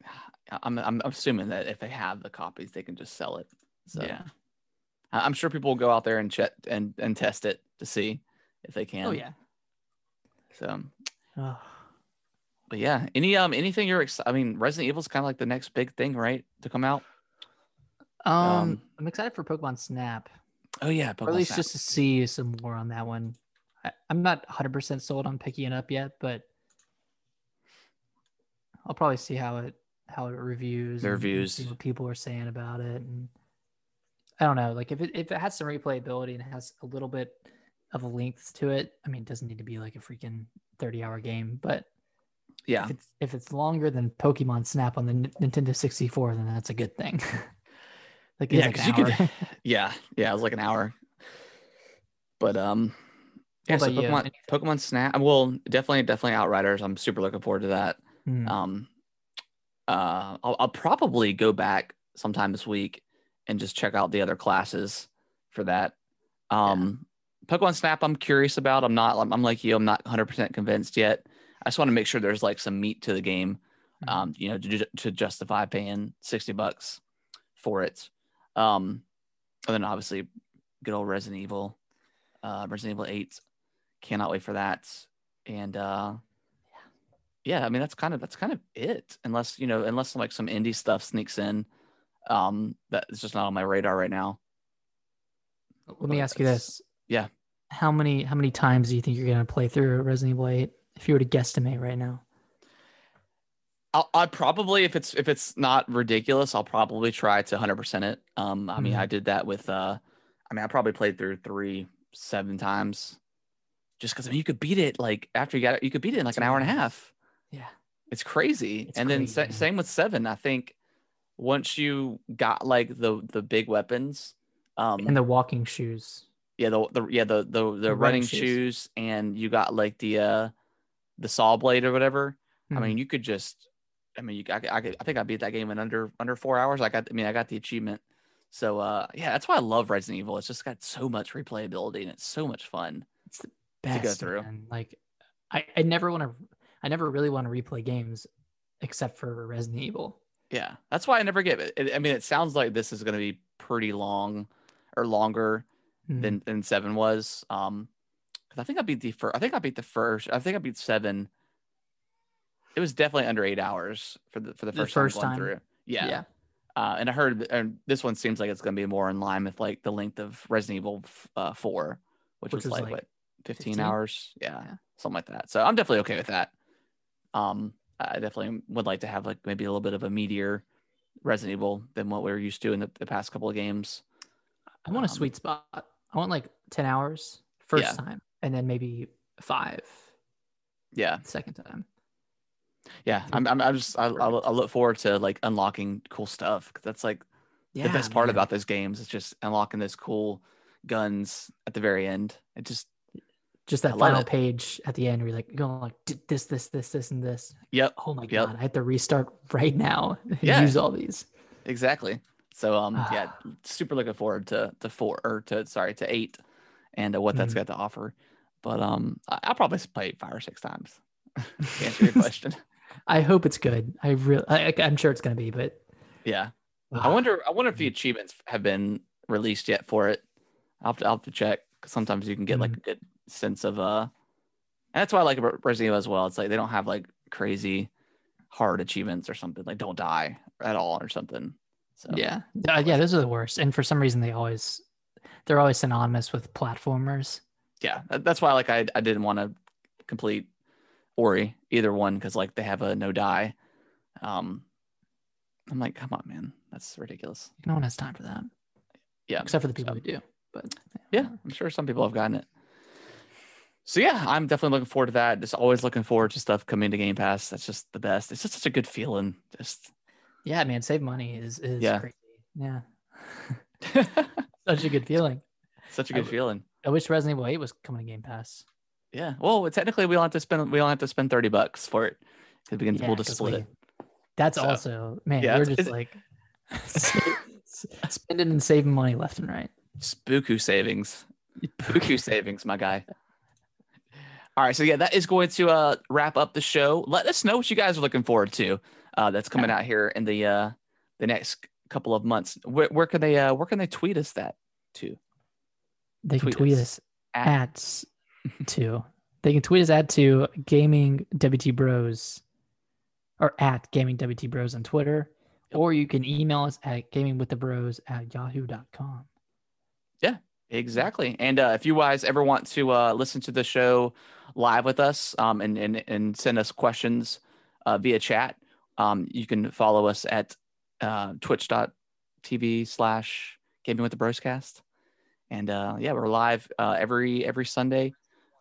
i'm i'm assuming that if they have the copies they can just sell it so Yeah. I- i'm sure people will go out there and check and and test it to see if they can Oh yeah. so Ugh. but yeah any um anything you're excited i mean resident evil's kind of like the next big thing right to come out Um, Um, I'm excited for Pokemon Snap, oh yeah or at least Snap. just to see some more on that one. I, I'm not 100% sold on picking it up yet, but I'll probably see how it how it reviews. The and- and reviews. see what people are saying about it, and I don't know. Like if it if it has some replayability and it has a little bit of a length to it, I mean, it doesn't need to be like a freaking 30 hour game, but yeah if it's if it's longer than Pokemon Snap on the N- Nintendo 64, then that's a good thing. like Yeah, it's 'cause like you could- yeah yeah it was like an hour but um yeah so pokemon pokemon snap well definitely definitely outriders i'm super looking forward to that Hmm. um uh I'll, I'll probably go back sometime this week and just check out the other classes for that. Um, Pokemon Snap, I'm curious about. I'm not. I'm, I'm like you. I'm not 100 percent convinced yet. I just want to make sure there's like some meat to the game. Mhm. Um, you know, to, to justify paying 60 bucks for it. Um, and then obviously, good old Resident Evil, uh, Resident Evil 8. Cannot wait for that. And uh, yeah, I mean that's kind of that's kind of it. Unless you know, unless like some indie stuff sneaks in, um, that's just not on my radar right now. Let me ask you this. yeah. How many how many times do you think you're gonna play through Resident Evil 8 if you were to guesstimate right now? I'll, I'll probably if it's if it's not ridiculous, I'll probably try to 100% it. Um, I mean, Mhm. I did that with uh, I mean, I probably played through three seven times, just because I mean, you could beat it like after you got it, you could beat it in like an hour and a half. Yeah. It's crazy. It's and then sa- same with seven. I think once you got like the the big weapons, um, And the walking shoes. yeah, the, the yeah the the the, running running shoes. shoes. and you got like the uh the saw blade or whatever. I Mhm. mean, you could just, I mean, you, I, I, could- I think I beat that game in under under four hours. I got, I mean, I got the achievement. So uh, yeah, that's why I love Resident Evil. It's just got so much replayability and it's so much fun. best, go through. man. Like, I, I never want to, I never really want to replay games except for Resident Evil. Yeah, that's why I never get it. I mean, it sounds like this is going to be pretty long or longer Mhm. than than seven was. Um, because I think I beat the first. I think I beat the first. I think I beat seven. It was definitely under eight hours for the for the The first, first time through. Yeah. yeah. Uh, and I heard and this one seems like it's going to be more in line with like the length of Resident Evil f- uh, 4, which, Which was, was like, like what 15, 15? hours, yeah, Yeah. something like that. So I'm definitely okay with that. Um, I definitely would like to have like maybe a little bit of a meatier Resident Evil than what we were used to in the, the past couple of games. I want a Um, sweet spot. I want like 10 hours first Yeah. time and then maybe five Yeah, second time. yeah. I'm, I'm, I'm just I, I, I look forward to like unlocking cool stuff 'cause that's like Yeah, the best part man. about those games is just unlocking those cool guns at the very end. It just just that final it. page at the end where you're like, going like this, this, this, this, and this. yep Oh my Yep. God, I have to restart right now and Yeah. use all these. Exactly. So um Ah. yeah, super looking forward to to four or to sorry to eight, and uh, what that's Mhm. got to offer. But um, I, I'll probably play it five or six times. to answer your question. I hope it's good. I really, I, I'm sure it's going to be, but Yeah, I wonder. I wonder if the achievements have been released yet for it. I'll have to, I'll have to check. sometimes you can get like Mm-hmm. a good sense of uh, and that's why I like Evil as well. It's like they don't have like crazy hard achievements or something like don't die at all or something. So yeah, Uh, yeah, those are the worst. And for some reason, they always, they're always synonymous with platformers. yeah, that's why like I I didn't want to complete Ori either one because like they have a no die. Um, I'm like, come on, man, that's ridiculous. No one has time for that, Yeah, except for the people so- who do. But yeah, I'm sure some people have gotten it. So yeah, I'm definitely looking forward to that. Just always looking forward to stuff coming to Game Pass. That's just the best. It's just such a good feeling. Just yeah, man, save money is is Yeah. crazy. Yeah, such a good feeling. such a good w- feeling. I wish Resident Evil 8 was coming to Game Pass. Yeah. Well, technically, we don't have to spend we don't have to spend thirty bucks for it because we can Yeah, we'll just split we- it. That's So, also man, yeah, we're just like spending and saving money left and right. Spooku savings. Buku savings, my guy. All right, so yeah, that is going to uh, wrap up the show. Let us know what you guys are looking forward to. Uh, that's coming out here in the uh, the next couple of months. Where, where can they uh, where can they tweet us that to? They can Tweet tweet us us At- at to. They can tweet us at to gaming WT Bros or at gaming WT Bros on Twitter, or you can email us at gamingwiththebros at yahoo.com. Exactly. And uh, if you guys ever want to uh, listen to the show live with us um, and, and, and send us questions uh, via chat, um, you can follow us at uh, twitch.tv slash gaming with the broscast. And uh, yeah, we're live uh, every every Sunday.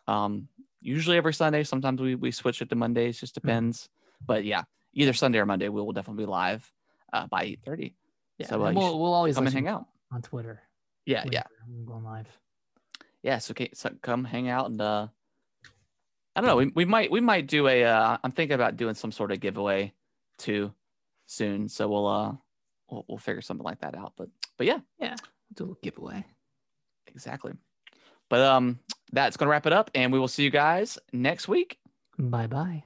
Um, usually every Sunday. Sometimes we, we switch it to Mondays, just depends. But yeah, either Sunday or Monday, we will definitely be live uh, by 8.30. Yeah, So, we'll, we'll always Come and hang out. on Twitter. Yeah, yeah. going live. yeah so, okay, so come hang out and uh i don't know we, we might we might do a uh i'm thinking about doing some sort of giveaway too soon so we'll uh we'll, we'll figure something like that out but but yeah. yeah Do a little giveaway. Exactly. But um, that's gonna wrap it up, and we will see you guys next week. Bye bye.